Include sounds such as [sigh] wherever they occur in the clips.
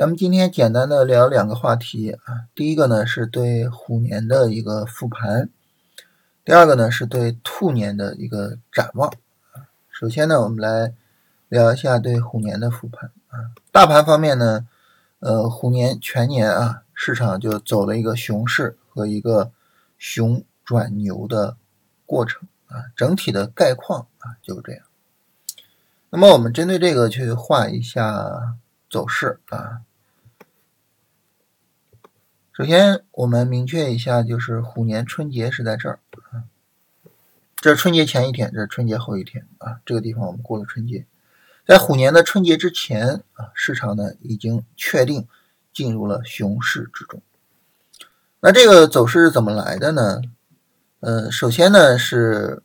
咱们今天简单的聊两个话题啊，第一个呢是对虎年的一个复盘，第二个呢是对兔年的一个展望。首先呢，我们来聊一下对虎年的复盘啊。大盘方面呢，呃，虎年全年啊，市场就走了一个熊市和一个熊转牛的过程啊，整体的概况啊就是这样。那么我们针对这个去画一下走势啊。首先，我们明确一下，就是虎年春节是在这儿，这是春节前一天，这是春节后一天啊。这个地方我们过了春节，在虎年的春节之前啊，市场呢已经确定进入了熊市之中。那这个走势是怎么来的呢？呃，首先呢是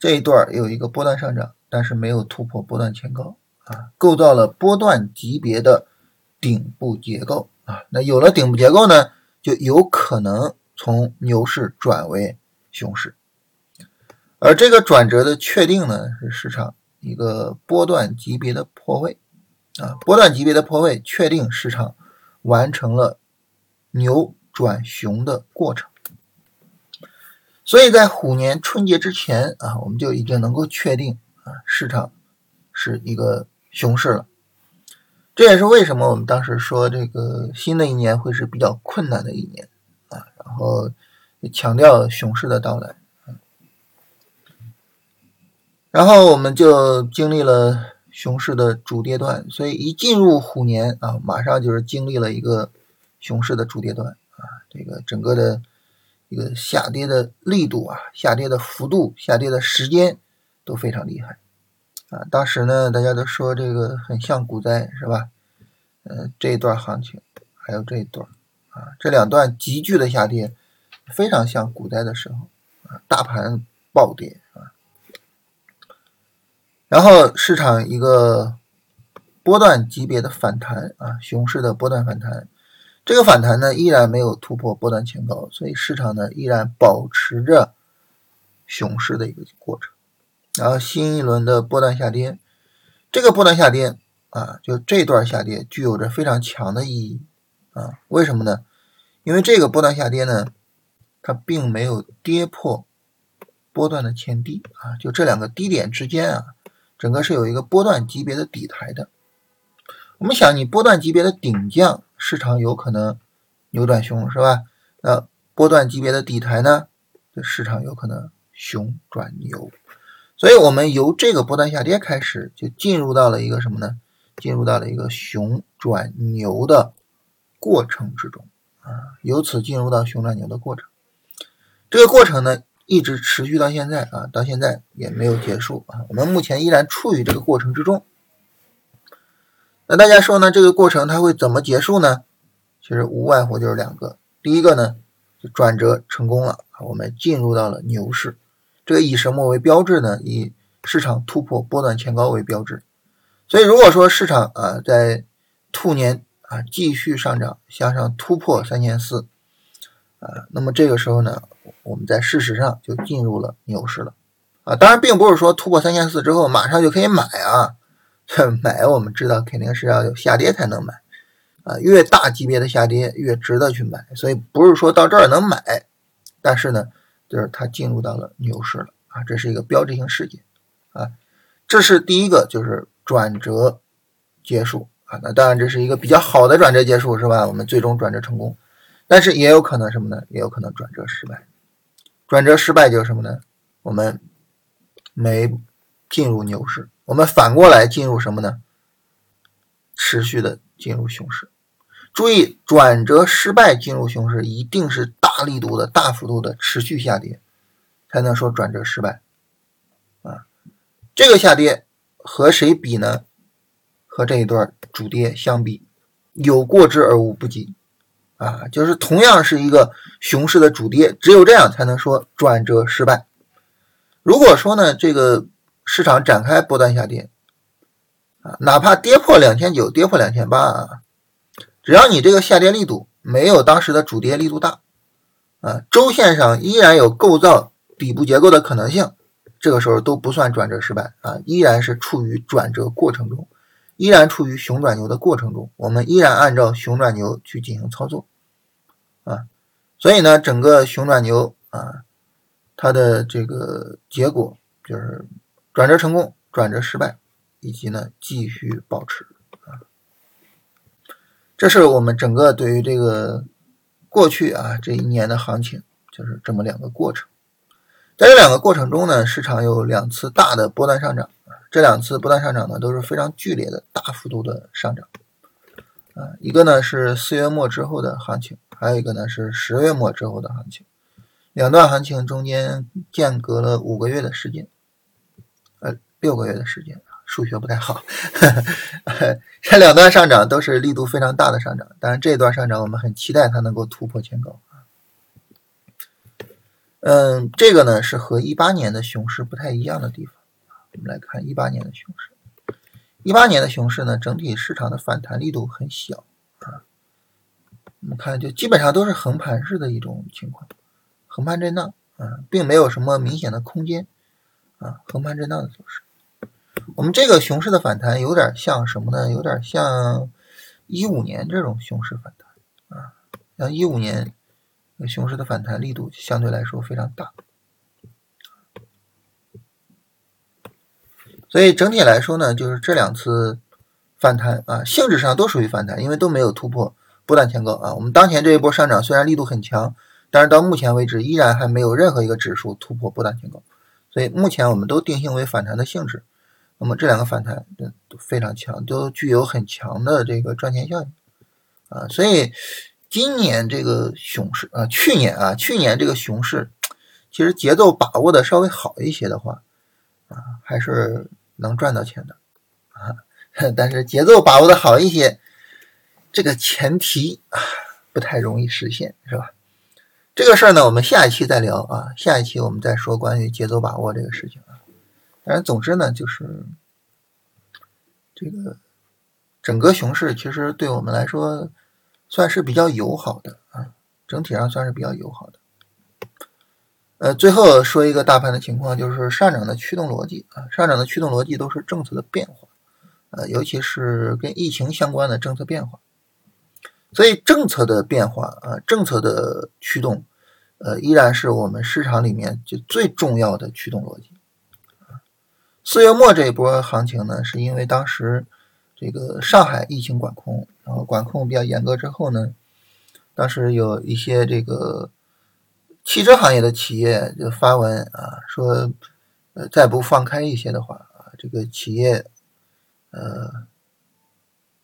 这一段有一个波段上涨，但是没有突破波段前高啊，构造了波段级别的顶部结构。啊，那有了顶部结构呢，就有可能从牛市转为熊市，而这个转折的确定呢，是市场一个波段级别的破位，啊，波段级别的破位确定市场完成了牛转熊的过程，所以在虎年春节之前啊，我们就已经能够确定啊，市场是一个熊市了。这也是为什么我们当时说这个新的一年会是比较困难的一年啊，然后强调熊市的到来，然后我们就经历了熊市的主跌段，所以一进入虎年啊，马上就是经历了一个熊市的主跌段啊，这个整个的一个下跌的力度啊，下跌的幅度，下跌的时间都非常厉害。啊，当时呢，大家都说这个很像股灾，是吧？嗯，这一段行情，还有这一段，啊，这两段急剧的下跌，非常像股灾的时候，啊，大盘暴跌啊，然后市场一个波段级别的反弹啊，熊市的波段反弹，这个反弹呢依然没有突破波段前高，所以市场呢依然保持着熊市的一个过程。然后新一轮的波段下跌，这个波段下跌啊，就这段下跌具有着非常强的意义啊。为什么呢？因为这个波段下跌呢，它并没有跌破波段的前低啊，就这两个低点之间啊，整个是有一个波段级别的底台的。我们想，你波段级别的顶降，市场有可能扭转熊是吧？那波段级别的底台呢，这市场有可能熊转牛。所以，我们由这个波段下跌开始，就进入到了一个什么呢？进入到了一个熊转牛的过程之中啊，由此进入到熊转牛的过程。这个过程呢，一直持续到现在啊，到现在也没有结束啊。我们目前依然处于这个过程之中。那大家说呢？这个过程它会怎么结束呢？其实无外乎就是两个。第一个呢，就转折成功了，我们进入到了牛市。这个以什么为标志呢？以市场突破波段前高为标志。所以，如果说市场啊在兔年啊继续上涨，向上突破三千四啊，那么这个时候呢，我们在事实上就进入了牛市了啊。当然，并不是说突破三千四之后马上就可以买啊。[laughs] 这买我们知道肯定是要有下跌才能买啊，越大级别的下跌越值得去买。所以不是说到这儿能买，但是呢。就是它进入到了牛市了啊，这是一个标志性事件啊，这是第一个，就是转折结束啊。那当然这是一个比较好的转折结束，是吧？我们最终转折成功，但是也有可能什么呢？也有可能转折失败。转折失败就是什么呢？我们没进入牛市，我们反过来进入什么呢？持续的进入熊市。注意，转折失败进入熊市，一定是大力度的、大幅度的持续下跌，才能说转折失败。啊，这个下跌和谁比呢？和这一段主跌相比，有过之而无不及。啊，就是同样是一个熊市的主跌，只有这样才能说转折失败。如果说呢，这个市场展开波段下跌，啊，哪怕跌破两千九、跌破两千八啊。只要你这个下跌力度没有当时的主跌力度大，啊，周线上依然有构造底部结构的可能性，这个时候都不算转折失败啊，依然是处于转折过程中，依然处于熊转牛的过程中，我们依然按照熊转牛去进行操作啊。所以呢，整个熊转牛啊，它的这个结果就是转折成功、转折失败，以及呢继续保持啊。这是我们整个对于这个过去啊这一年的行情，就是这么两个过程。在这两个过程中呢，市场有两次大的波段上涨。这两次波段上涨呢都是非常剧烈的大幅度的上涨，啊，一个呢是四月末之后的行情，还有一个呢是十月末之后的行情，两段行情中间间隔了五个月的时间，呃，六个月的时间，数学不太好，[laughs] 这两段上涨都是力度非常大的上涨，当然这一段上涨我们很期待它能够突破前高，嗯，这个呢是和一八年的熊市不太一样的地方。我们来看一八年的熊市，一八年的熊市呢，整体市场的反弹力度很小啊。我们看，就基本上都是横盘式的一种情况，横盘震荡啊，并没有什么明显的空间啊，横盘震荡的走势。我们这个熊市的反弹有点像什么呢？有点像一五年这种熊市反弹啊，像一五年熊市的反弹力度相对来说非常大。所以整体来说呢，就是这两次反弹啊，性质上都属于反弹，因为都没有突破波段前高啊。我们当前这一波上涨虽然力度很强，但是到目前为止依然还没有任何一个指数突破波段前高，所以目前我们都定性为反弹的性质。那么这两个反弹都非常强，都具有很强的这个赚钱效应啊。所以今年这个熊市啊，去年啊，去年这个熊市 [tsk] 其实节奏把握的稍微好一些的话啊，还是。能赚到钱的啊，[laughs] 但是节奏把握的好一些，这个前提啊不太容易实现，是吧？这个事儿呢，我们下一期再聊啊，下一期我们再说关于节奏把握这个事情啊。但是总之呢，就是这个整个熊市其实对我们来说算是比较友好的啊，整体上算是比较友好的。呃，最后说一个大盘的情况，就是上涨的驱动逻辑啊，上涨的驱动逻辑都是政策的变化，呃，尤其是跟疫情相关的政策变化。所以政策的变化啊，政策的驱动，呃，依然是我们市场里面就最重要的驱动逻辑。四月末这一波行情呢，是因为当时这个上海疫情管控，然后管控比较严格之后呢，当时有一些这个。汽车行业的企业就发文啊，说，呃，再不放开一些的话啊，这个企业，呃，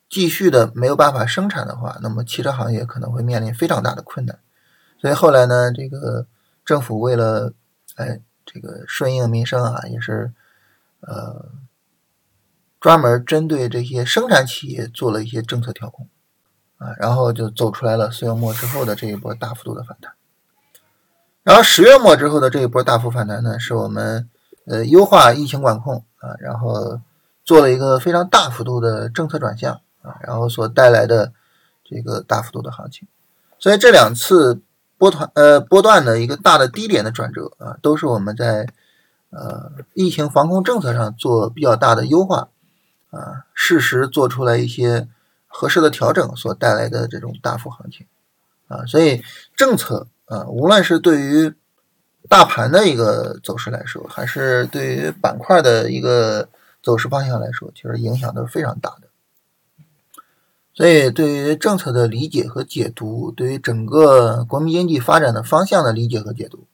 继续的没有办法生产的话，那么汽车行业可能会面临非常大的困难。所以后来呢，这个政府为了，哎，这个顺应民生啊，也是，呃，专门针对这些生产企业做了一些政策调控，啊，然后就走出来了四月末之后的这一波大幅度的反弹。然后十月末之后的这一波大幅反弹呢，是我们呃优化疫情管控啊，然后做了一个非常大幅度的政策转向啊，然后所带来的这个大幅度的行情。所以这两次波团呃波段的一个大的低点的转折啊，都是我们在呃疫情防控政策上做比较大的优化啊，适时做出来一些合适的调整所带来的这种大幅行情啊，所以政策。啊，无论是对于大盘的一个走势来说，还是对于板块的一个走势方向来说，其实影响都是非常大的。所以，对于政策的理解和解读，对于整个国民经济发展的方向的理解和解读，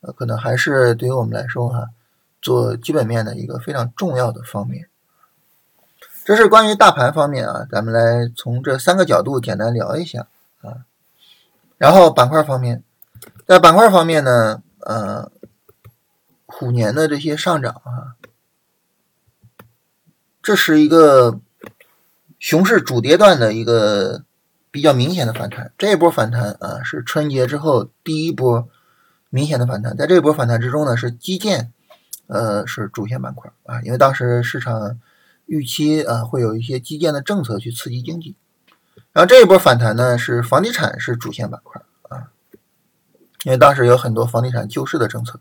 呃，可能还是对于我们来说哈，做基本面的一个非常重要的方面。这是关于大盘方面啊，咱们来从这三个角度简单聊一下啊，然后板块方面。在板块方面呢，呃，虎年的这些上涨啊，这是一个熊市主跌段的一个比较明显的反弹。这一波反弹啊，是春节之后第一波明显的反弹。在这一波反弹之中呢，是基建，呃，是主线板块啊，因为当时市场预期啊会有一些基建的政策去刺激经济。然后这一波反弹呢，是房地产是主线板块啊。因为当时有很多房地产救市的政策，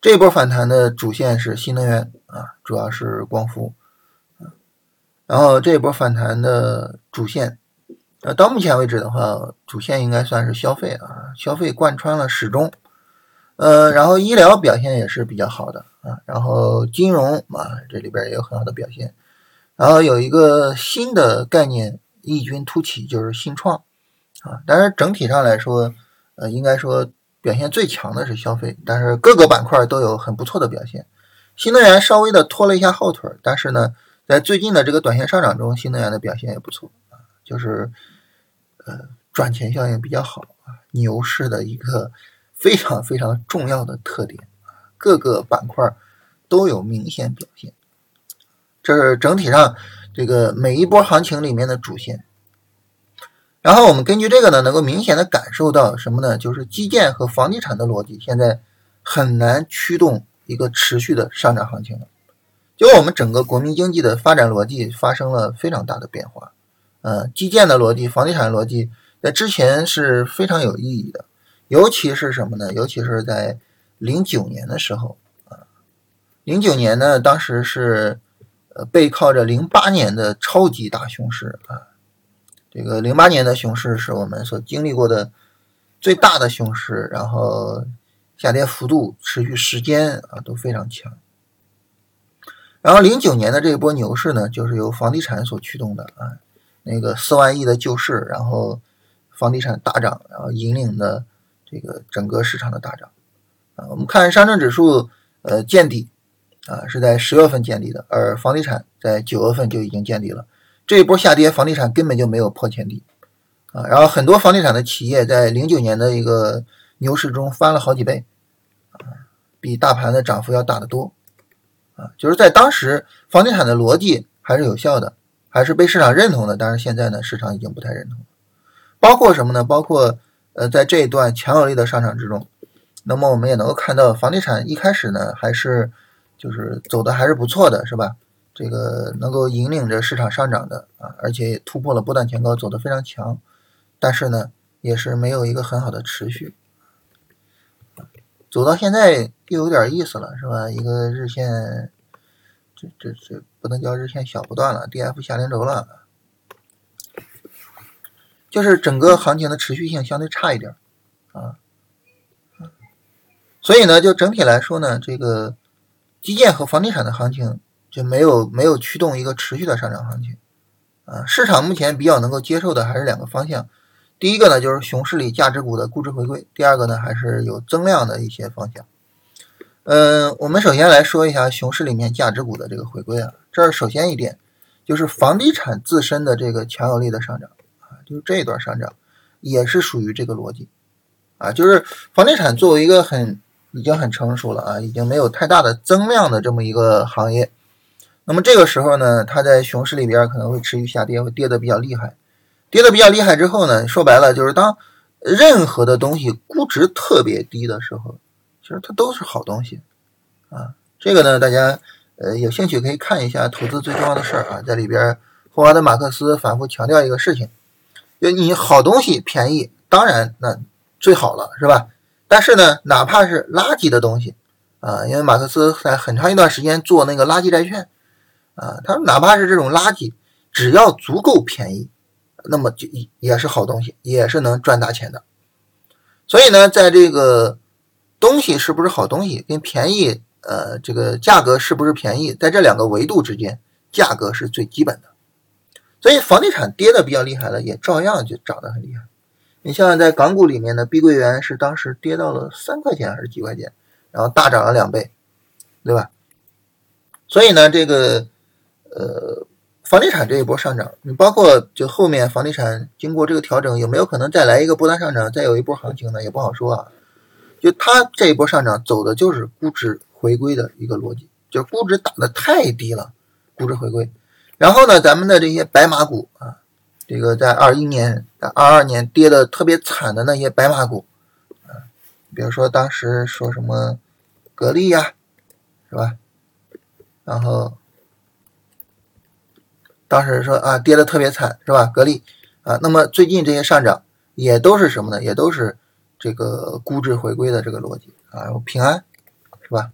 这一波反弹的主线是新能源啊，主要是光伏，然后这一波反弹的主线，呃，到目前为止的话，主线应该算是消费啊，消费贯穿了始终。呃，然后医疗表现也是比较好的啊，然后金融啊，这里边也有很好的表现。然后有一个新的概念异军突起，就是新创啊。但是整体上来说，呃，应该说表现最强的是消费，但是各个板块都有很不错的表现。新能源稍微的拖了一下后腿，但是呢。在最近的这个短线上涨中，新能源的表现也不错啊，就是呃赚钱效应比较好啊，牛市的一个非常非常重要的特点，各个板块都有明显表现，这是整体上这个每一波行情里面的主线。然后我们根据这个呢，能够明显的感受到什么呢？就是基建和房地产的逻辑现在很难驱动一个持续的上涨行情了。就我们整个国民经济的发展逻辑发生了非常大的变化，呃，基建的逻辑、房地产逻辑在之前是非常有意义的，尤其是什么呢？尤其是在零九年的时候啊，零九年呢，当时是呃背靠着零八年的超级大熊市啊，这个零八年的熊市是我们所经历过的最大的熊市，然后下跌幅度、持续时间啊都非常强。然后零九年的这一波牛市呢，就是由房地产所驱动的啊，那个四万亿的救市，然后房地产大涨，然后引领的这个整个市场的大涨啊。我们看上证指数呃见底啊，是在十月份见底的，而房地产在九月份就已经见底了。这一波下跌，房地产根本就没有破前低啊。然后很多房地产的企业在零九年的一个牛市中翻了好几倍啊，比大盘的涨幅要大得多。啊，就是在当时，房地产的逻辑还是有效的，还是被市场认同的。但是现在呢，市场已经不太认同了。包括什么呢？包括呃，在这一段强有力的上涨之中，那么我们也能够看到，房地产一开始呢，还是就是走的还是不错的，是吧？这个能够引领着市场上涨的啊，而且突破了波段前高，走的非常强。但是呢，也是没有一个很好的持续。走到现在又有点意思了，是吧？一个日线，这这这不能叫日线小不断了，D F 下连轴了，就是整个行情的持续性相对差一点啊。所以呢，就整体来说呢，这个基建和房地产的行情就没有没有驱动一个持续的上涨行情啊。市场目前比较能够接受的还是两个方向。第一个呢，就是熊市里价值股的估值回归；第二个呢，还是有增量的一些方向。嗯，我们首先来说一下熊市里面价值股的这个回归啊。这儿首先一点就是房地产自身的这个强有力的上涨啊，就是这一段上涨也是属于这个逻辑啊，就是房地产作为一个很已经很成熟了啊，已经没有太大的增量的这么一个行业，那么这个时候呢，它在熊市里边可能会持续下跌，会跌得比较厉害。跌的比较厉害之后呢，说白了就是当任何的东西估值特别低的时候，其实它都是好东西啊。这个呢，大家呃有兴趣可以看一下《投资最重要的事儿》啊，在里边霍华德马克思反复强调一个事情：就你好东西便宜，当然那最好了，是吧？但是呢，哪怕是垃圾的东西啊，因为马克思在很长一段时间做那个垃圾债券啊，他说哪怕是这种垃圾，只要足够便宜。那么就也是好东西，也是能赚大钱的。所以呢，在这个东西是不是好东西，跟便宜，呃，这个价格是不是便宜，在这两个维度之间，价格是最基本的。所以房地产跌的比较厉害了，也照样就涨得很厉害。你像在港股里面的碧桂园是当时跌到了三块钱还是几块钱，然后大涨了两倍，对吧？所以呢，这个，呃。房地产这一波上涨，你包括就后面房地产经过这个调整，有没有可能再来一个波段上涨，再有一波行情呢？也不好说啊。就它这一波上涨走的就是估值回归的一个逻辑，就是估值打的太低了，估值回归。然后呢，咱们的这些白马股啊，这个在二一年、二二年跌的特别惨的那些白马股啊，比如说当时说什么格力呀，是吧？然后。当时说啊，跌的特别惨，是吧？格力啊，那么最近这些上涨也都是什么呢？也都是这个估值回归的这个逻辑啊。平安是吧？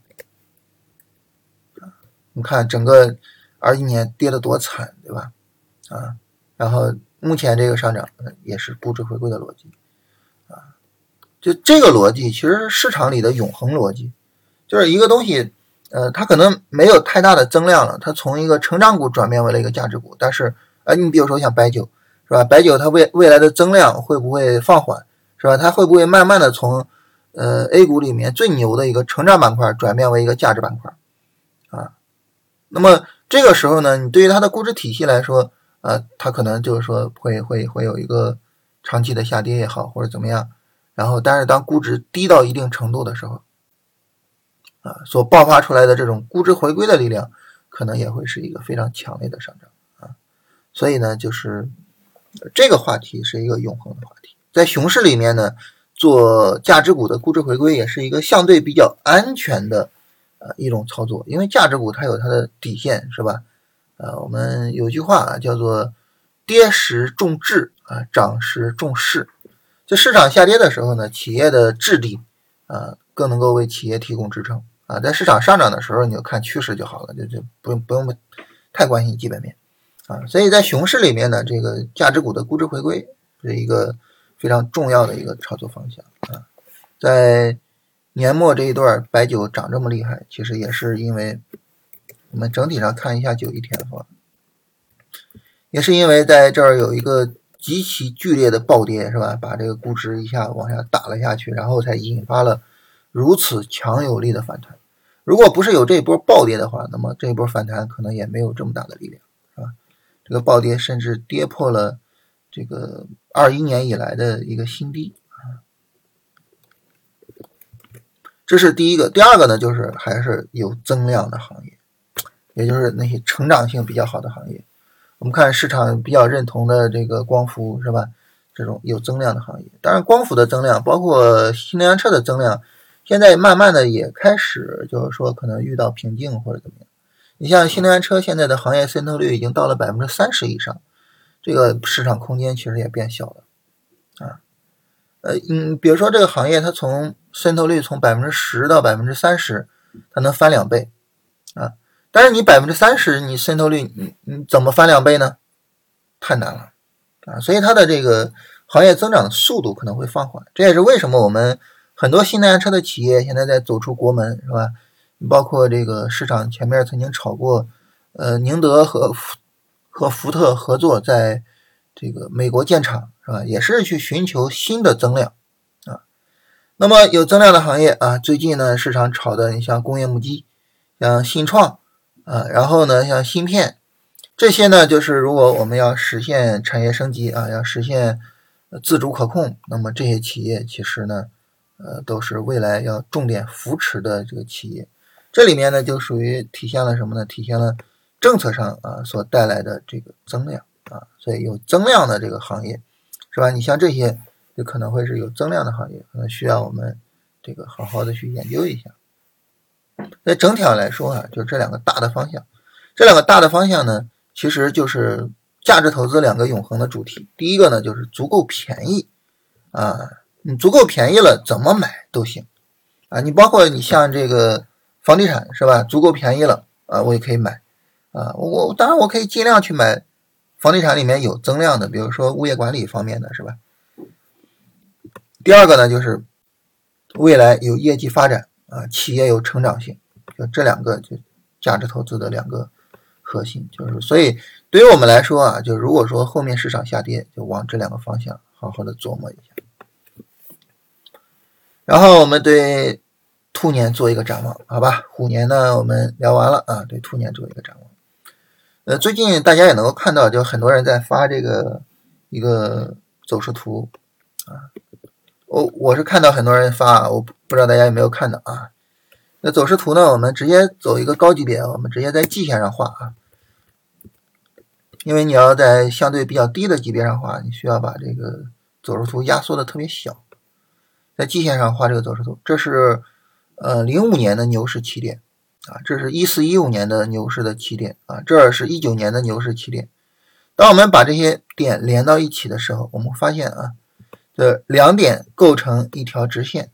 你看整个二一年跌的多惨，对吧？啊，然后目前这个上涨也是估值回归的逻辑，啊，就这个逻辑其实是市场里的永恒逻辑，就是一个东西，呃，它可能没有太大的增量了，它从一个成长股转变为了一个价值股，但是，呃，你比如说像白酒，是吧？白酒它未未来的增量会不会放缓，是吧？它会不会慢慢的从呃，A 股里面最牛的一个成长板块转变为一个价值板块，啊，那么这个时候呢，你对于它的估值体系来说，呃，它可能就是说会会会有一个长期的下跌也好，或者怎么样，然后但是当估值低到一定程度的时候，啊，所爆发出来的这种估值回归的力量，可能也会是一个非常强烈的上涨啊，所以呢，就是这个话题是一个永恒的话题，在熊市里面呢。做价值股的估值回归也是一个相对比较安全的呃一种操作，因为价值股它有它的底线，是吧？啊，我们有句话啊，叫做“跌时重质啊，涨时重势”。在市场下跌的时候呢，企业的质地啊更能够为企业提供支撑啊。在市场上涨的时候，你就看趋势就好了，就就不用不用太关心基本面啊。所以在熊市里面呢，这个价值股的估值回归是一个。非常重要的一个操作方向啊，在年末这一段白酒涨这么厉害，其实也是因为我们整体上看一下九 ETF，也是因为在这儿有一个极其剧烈的暴跌，是吧？把这个估值一下往下打了下去，然后才引发了如此强有力的反弹。如果不是有这波暴跌的话，那么这波反弹可能也没有这么大的力量，是吧？这个暴跌甚至跌破了。这个二一年以来的一个新低，这是第一个。第二个呢，就是还是有增量的行业，也就是那些成长性比较好的行业。我们看市场比较认同的这个光伏是吧？这种有增量的行业，当然光伏的增量，包括新能源车的增量，现在慢慢的也开始就是说可能遇到瓶颈或者怎么样。你像新能源车现在的行业渗透率已经到了百分之三十以上。这个市场空间其实也变小了，啊，呃，嗯，比如说这个行业它从渗透率从百分之十到百分之三十，它能翻两倍，啊，但是你百分之三十你渗透率你你怎么翻两倍呢？太难了，啊，所以它的这个行业增长的速度可能会放缓，这也是为什么我们很多新能源车的企业现在在走出国门，是吧？包括这个市场前面曾经炒过，呃，宁德和。和福特合作，在这个美国建厂是吧？也是去寻求新的增量啊。那么有增量的行业啊，最近呢市场炒的，你像工业母机，像信创啊，然后呢像芯片这些呢，就是如果我们要实现产业升级啊，要实现自主可控，那么这些企业其实呢，呃，都是未来要重点扶持的这个企业。这里面呢就属于体现了什么呢？体现了。政策上啊所带来的这个增量啊，所以有增量的这个行业，是吧？你像这些就可能会是有增量的行业，可能需要我们这个好好的去研究一下。那整体上来说啊，就这两个大的方向，这两个大的方向呢，其实就是价值投资两个永恒的主题。第一个呢，就是足够便宜啊，你足够便宜了，怎么买都行啊。你包括你像这个房地产是吧？足够便宜了啊，我也可以买。啊，我当然我可以尽量去买房地产里面有增量的，比如说物业管理方面的是吧？第二个呢，就是未来有业绩发展啊，企业有成长性，就这两个就价值投资的两个核心，就是所以对于我们来说啊，就如果说后面市场下跌，就往这两个方向好好的琢磨一下。然后我们对兔年做一个展望，好吧？虎年呢，我们聊完了啊，对兔年做一个展望。呃，最近大家也能够看到，就很多人在发这个一个走势图啊。我我是看到很多人发，我不知道大家有没有看到啊。那走势图呢，我们直接走一个高级别，我们直接在季线上画啊。因为你要在相对比较低的级别上画，你需要把这个走势图压缩的特别小。在季线上画这个走势图，这是呃零五年的牛市起点。啊，这是一四一五年的牛市的起点啊，这是一九年的牛市起点。当我们把这些点连到一起的时候，我们发现啊，这两点构成一条直线，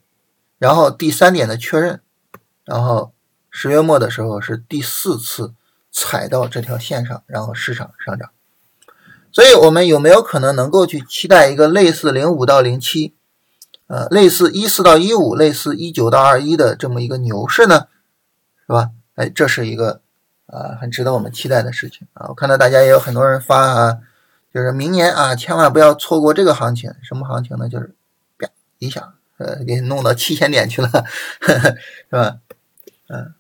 然后第三点的确认，然后十月末的时候是第四次踩到这条线上，然后市场上涨。所以，我们有没有可能能够去期待一个类似零五到零七，呃，类似一四到一五，类似一九到二一的这么一个牛市呢？是吧？哎，这是一个啊很值得我们期待的事情啊！我看到大家也有很多人发啊，就是明年啊，千万不要错过这个行情。什么行情呢？就是啪一下，呃，给你弄到七千点去了，是吧？嗯。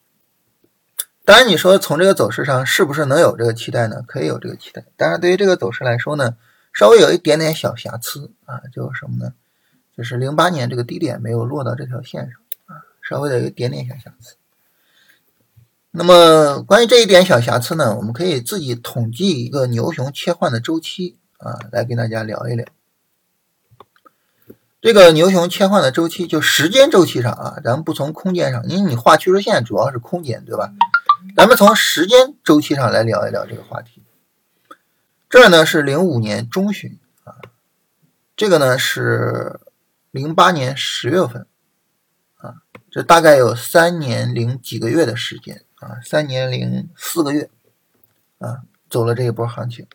当然，你说从这个走势上是不是能有这个期待呢？可以有这个期待。当然，对于这个走势来说呢，稍微有一点点小瑕疵啊，就是什么呢？就是零八年这个低点没有落到这条线上啊，稍微的有一点点小瑕疵。那么关于这一点小瑕疵呢，我们可以自己统计一个牛熊切换的周期啊，来跟大家聊一聊。这个牛熊切换的周期，就时间周期上啊，咱们不从空间上，因为你画趋势线主要是空间，对吧？咱们从时间周期上来聊一聊这个话题。这呢是零五年中旬啊，这个呢是零八年十月份啊，这大概有三年零几个月的时间啊，三年零四个月啊，走了这一波行情。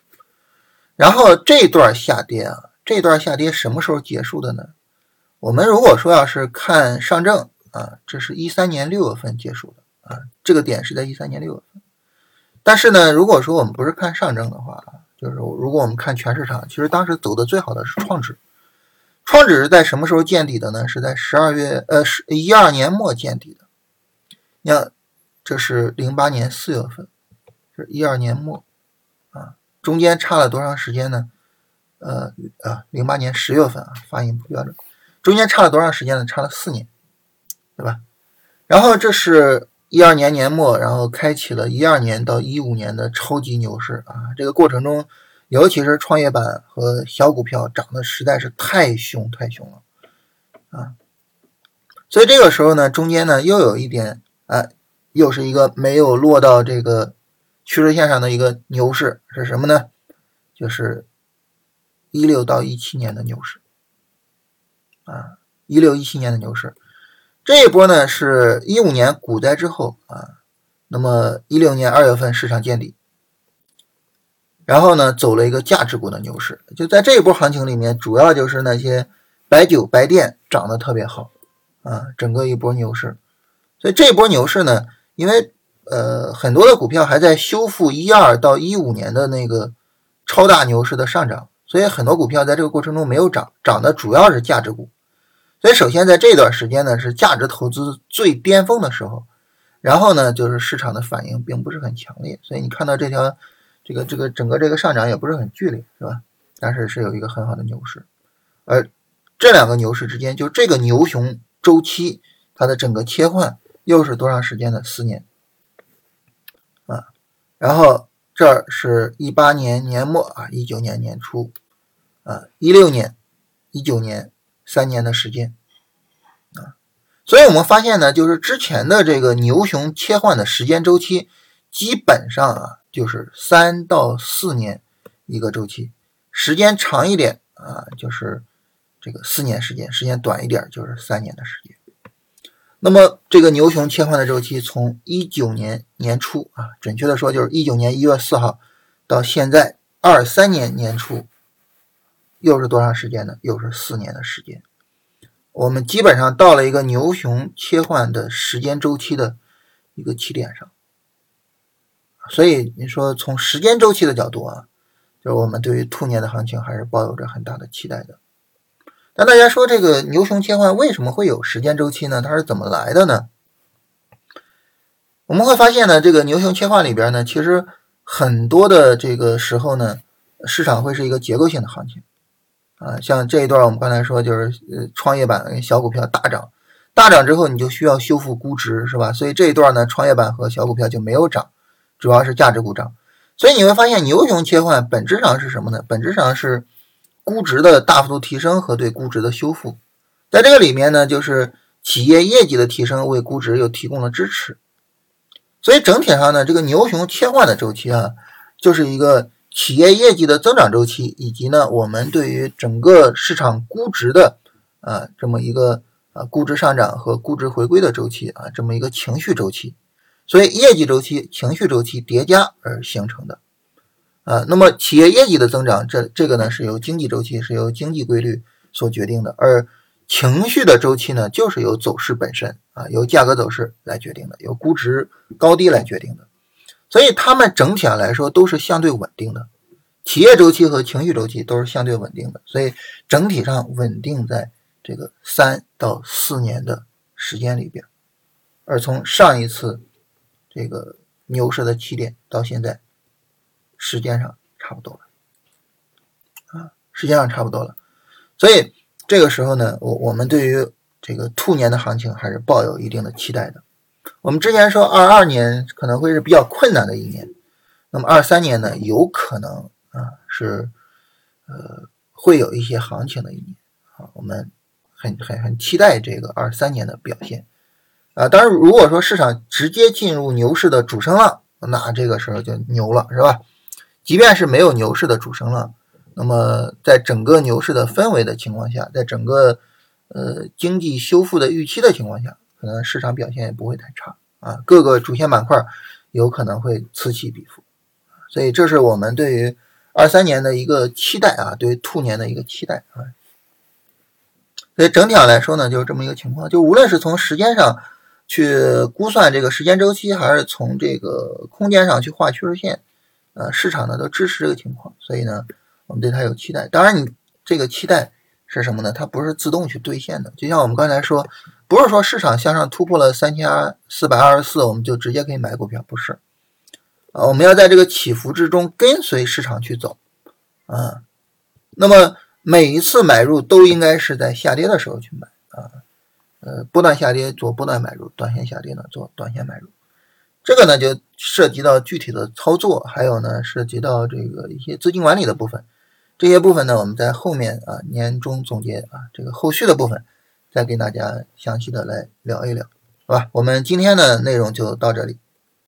然后这段下跌啊，这段下跌什么时候结束的呢？我们如果说要是看上证啊，这是一三年六月份结束的。啊，这个点是在一三年六月份，但是呢，如果说我们不是看上证的话，就是如果我们看全市场，其实当时走的最好的是创指，创指是在什么时候见底的呢？是在十二月，呃，是一二年末见底的。你看，这是零八年四月份，是一二年末，啊，中间差了多长时间呢？呃，啊，零八年十月份啊，发音不标准，中间差了多长时间呢？差了四年，对吧？然后这是。一二年年末，然后开启了一二年到一五年的超级牛市啊！这个过程中，尤其是创业板和小股票涨得实在是太凶太凶了啊！所以这个时候呢，中间呢又有一点啊，又是一个没有落到这个趋势线上的一个牛市是什么呢？就是一六到一七年的牛市啊，一六一七年的牛市。这一波呢是一五年股灾之后啊，那么一六年二月份市场见底，然后呢走了一个价值股的牛市，就在这一波行情里面，主要就是那些白酒、白电涨得特别好啊，整个一波牛市。所以这一波牛市呢，因为呃很多的股票还在修复一二到一五年的那个超大牛市的上涨，所以很多股票在这个过程中没有涨，涨的主要是价值股。所以，首先在这段时间呢，是价值投资最巅峰的时候，然后呢，就是市场的反应并不是很强烈，所以你看到这条，这个这个整个这个上涨也不是很剧烈，是吧？但是是有一个很好的牛市，而这两个牛市之间，就这个牛熊周期，它的整个切换又是多长时间的？四年啊，然后这儿是一八年年末啊，一九年年初啊，一六年、一九年。三年的时间啊，所以我们发现呢，就是之前的这个牛熊切换的时间周期，基本上啊就是三到四年一个周期，时间长一点啊就是这个四年时间，时间短一点就是三年的时间。那么这个牛熊切换的周期，从一九年年初啊，准确的说就是一九年一月四号到现在二三年年初。又是多长时间呢？又是四年的时间。我们基本上到了一个牛熊切换的时间周期的一个起点上。所以你说从时间周期的角度啊，就是我们对于兔年的行情还是抱有着很大的期待的。但大家说这个牛熊切换为什么会有时间周期呢？它是怎么来的呢？我们会发现呢，这个牛熊切换里边呢，其实很多的这个时候呢，市场会是一个结构性的行情。啊，像这一段我们刚才说，就是呃，创业板小股票大涨，大涨之后你就需要修复估值，是吧？所以这一段呢，创业板和小股票就没有涨，主要是价值股涨。所以你会发现牛熊切换本质上是什么呢？本质上是估值的大幅度提升和对估值的修复。在这个里面呢，就是企业业绩的提升为估值又提供了支持。所以整体上呢，这个牛熊切换的周期啊，就是一个。企业业绩的增长周期，以及呢，我们对于整个市场估值的啊这么一个啊估值上涨和估值回归的周期啊这么一个情绪周期，所以业绩周期、情绪周期叠加而形成的。啊，那么企业业绩的增长，这这个呢是由经济周期、是由经济规律所决定的，而情绪的周期呢，就是由走势本身啊，由价格走势来决定的，由估值高低来决定的。所以它们整体上来说都是相对稳定的，企业周期和情绪周期都是相对稳定的，所以整体上稳定在这个三到四年的时间里边。而从上一次这个牛市的起点到现在。时间上差不多了，啊，时间上差不多了，所以这个时候呢，我我们对于这个兔年的行情还是抱有一定的期待的。我们之前说二二年可能会是比较困难的一年，那么二三年呢，有可能啊是呃会有一些行情的一年啊，我们很很很期待这个二三年的表现啊。当然，如果说市场直接进入牛市的主升浪，那这个时候就牛了，是吧？即便是没有牛市的主升浪，那么在整个牛市的氛围的情况下，在整个呃经济修复的预期的情况下，可能市场表现也不会太差啊。各个主线板块有可能会此起彼伏，所以这是我们对于二三年的一个期待啊，对于兔年的一个期待啊。所以整体上来说呢，就是这么一个情况。就无论是从时间上去估算这个时间周期，还是从这个空间上去画趋势线。呃，市场呢都支持这个情况，所以呢，我们对它有期待。当然，你这个期待是什么呢？它不是自动去兑现的。就像我们刚才说，不是说市场向上突破了三千四百二十四，我们就直接可以买股票，不是。啊，我们要在这个起伏之中跟随市场去走。啊，那么每一次买入都应该是在下跌的时候去买啊。呃，波段下跌做波段买入，短线下跌呢做短线买入。这个呢就涉及到具体的操作，还有呢涉及到这个一些资金管理的部分，这些部分呢我们在后面啊年终总结啊这个后续的部分再给大家详细的来聊一聊，好吧？我们今天的内容就到这里。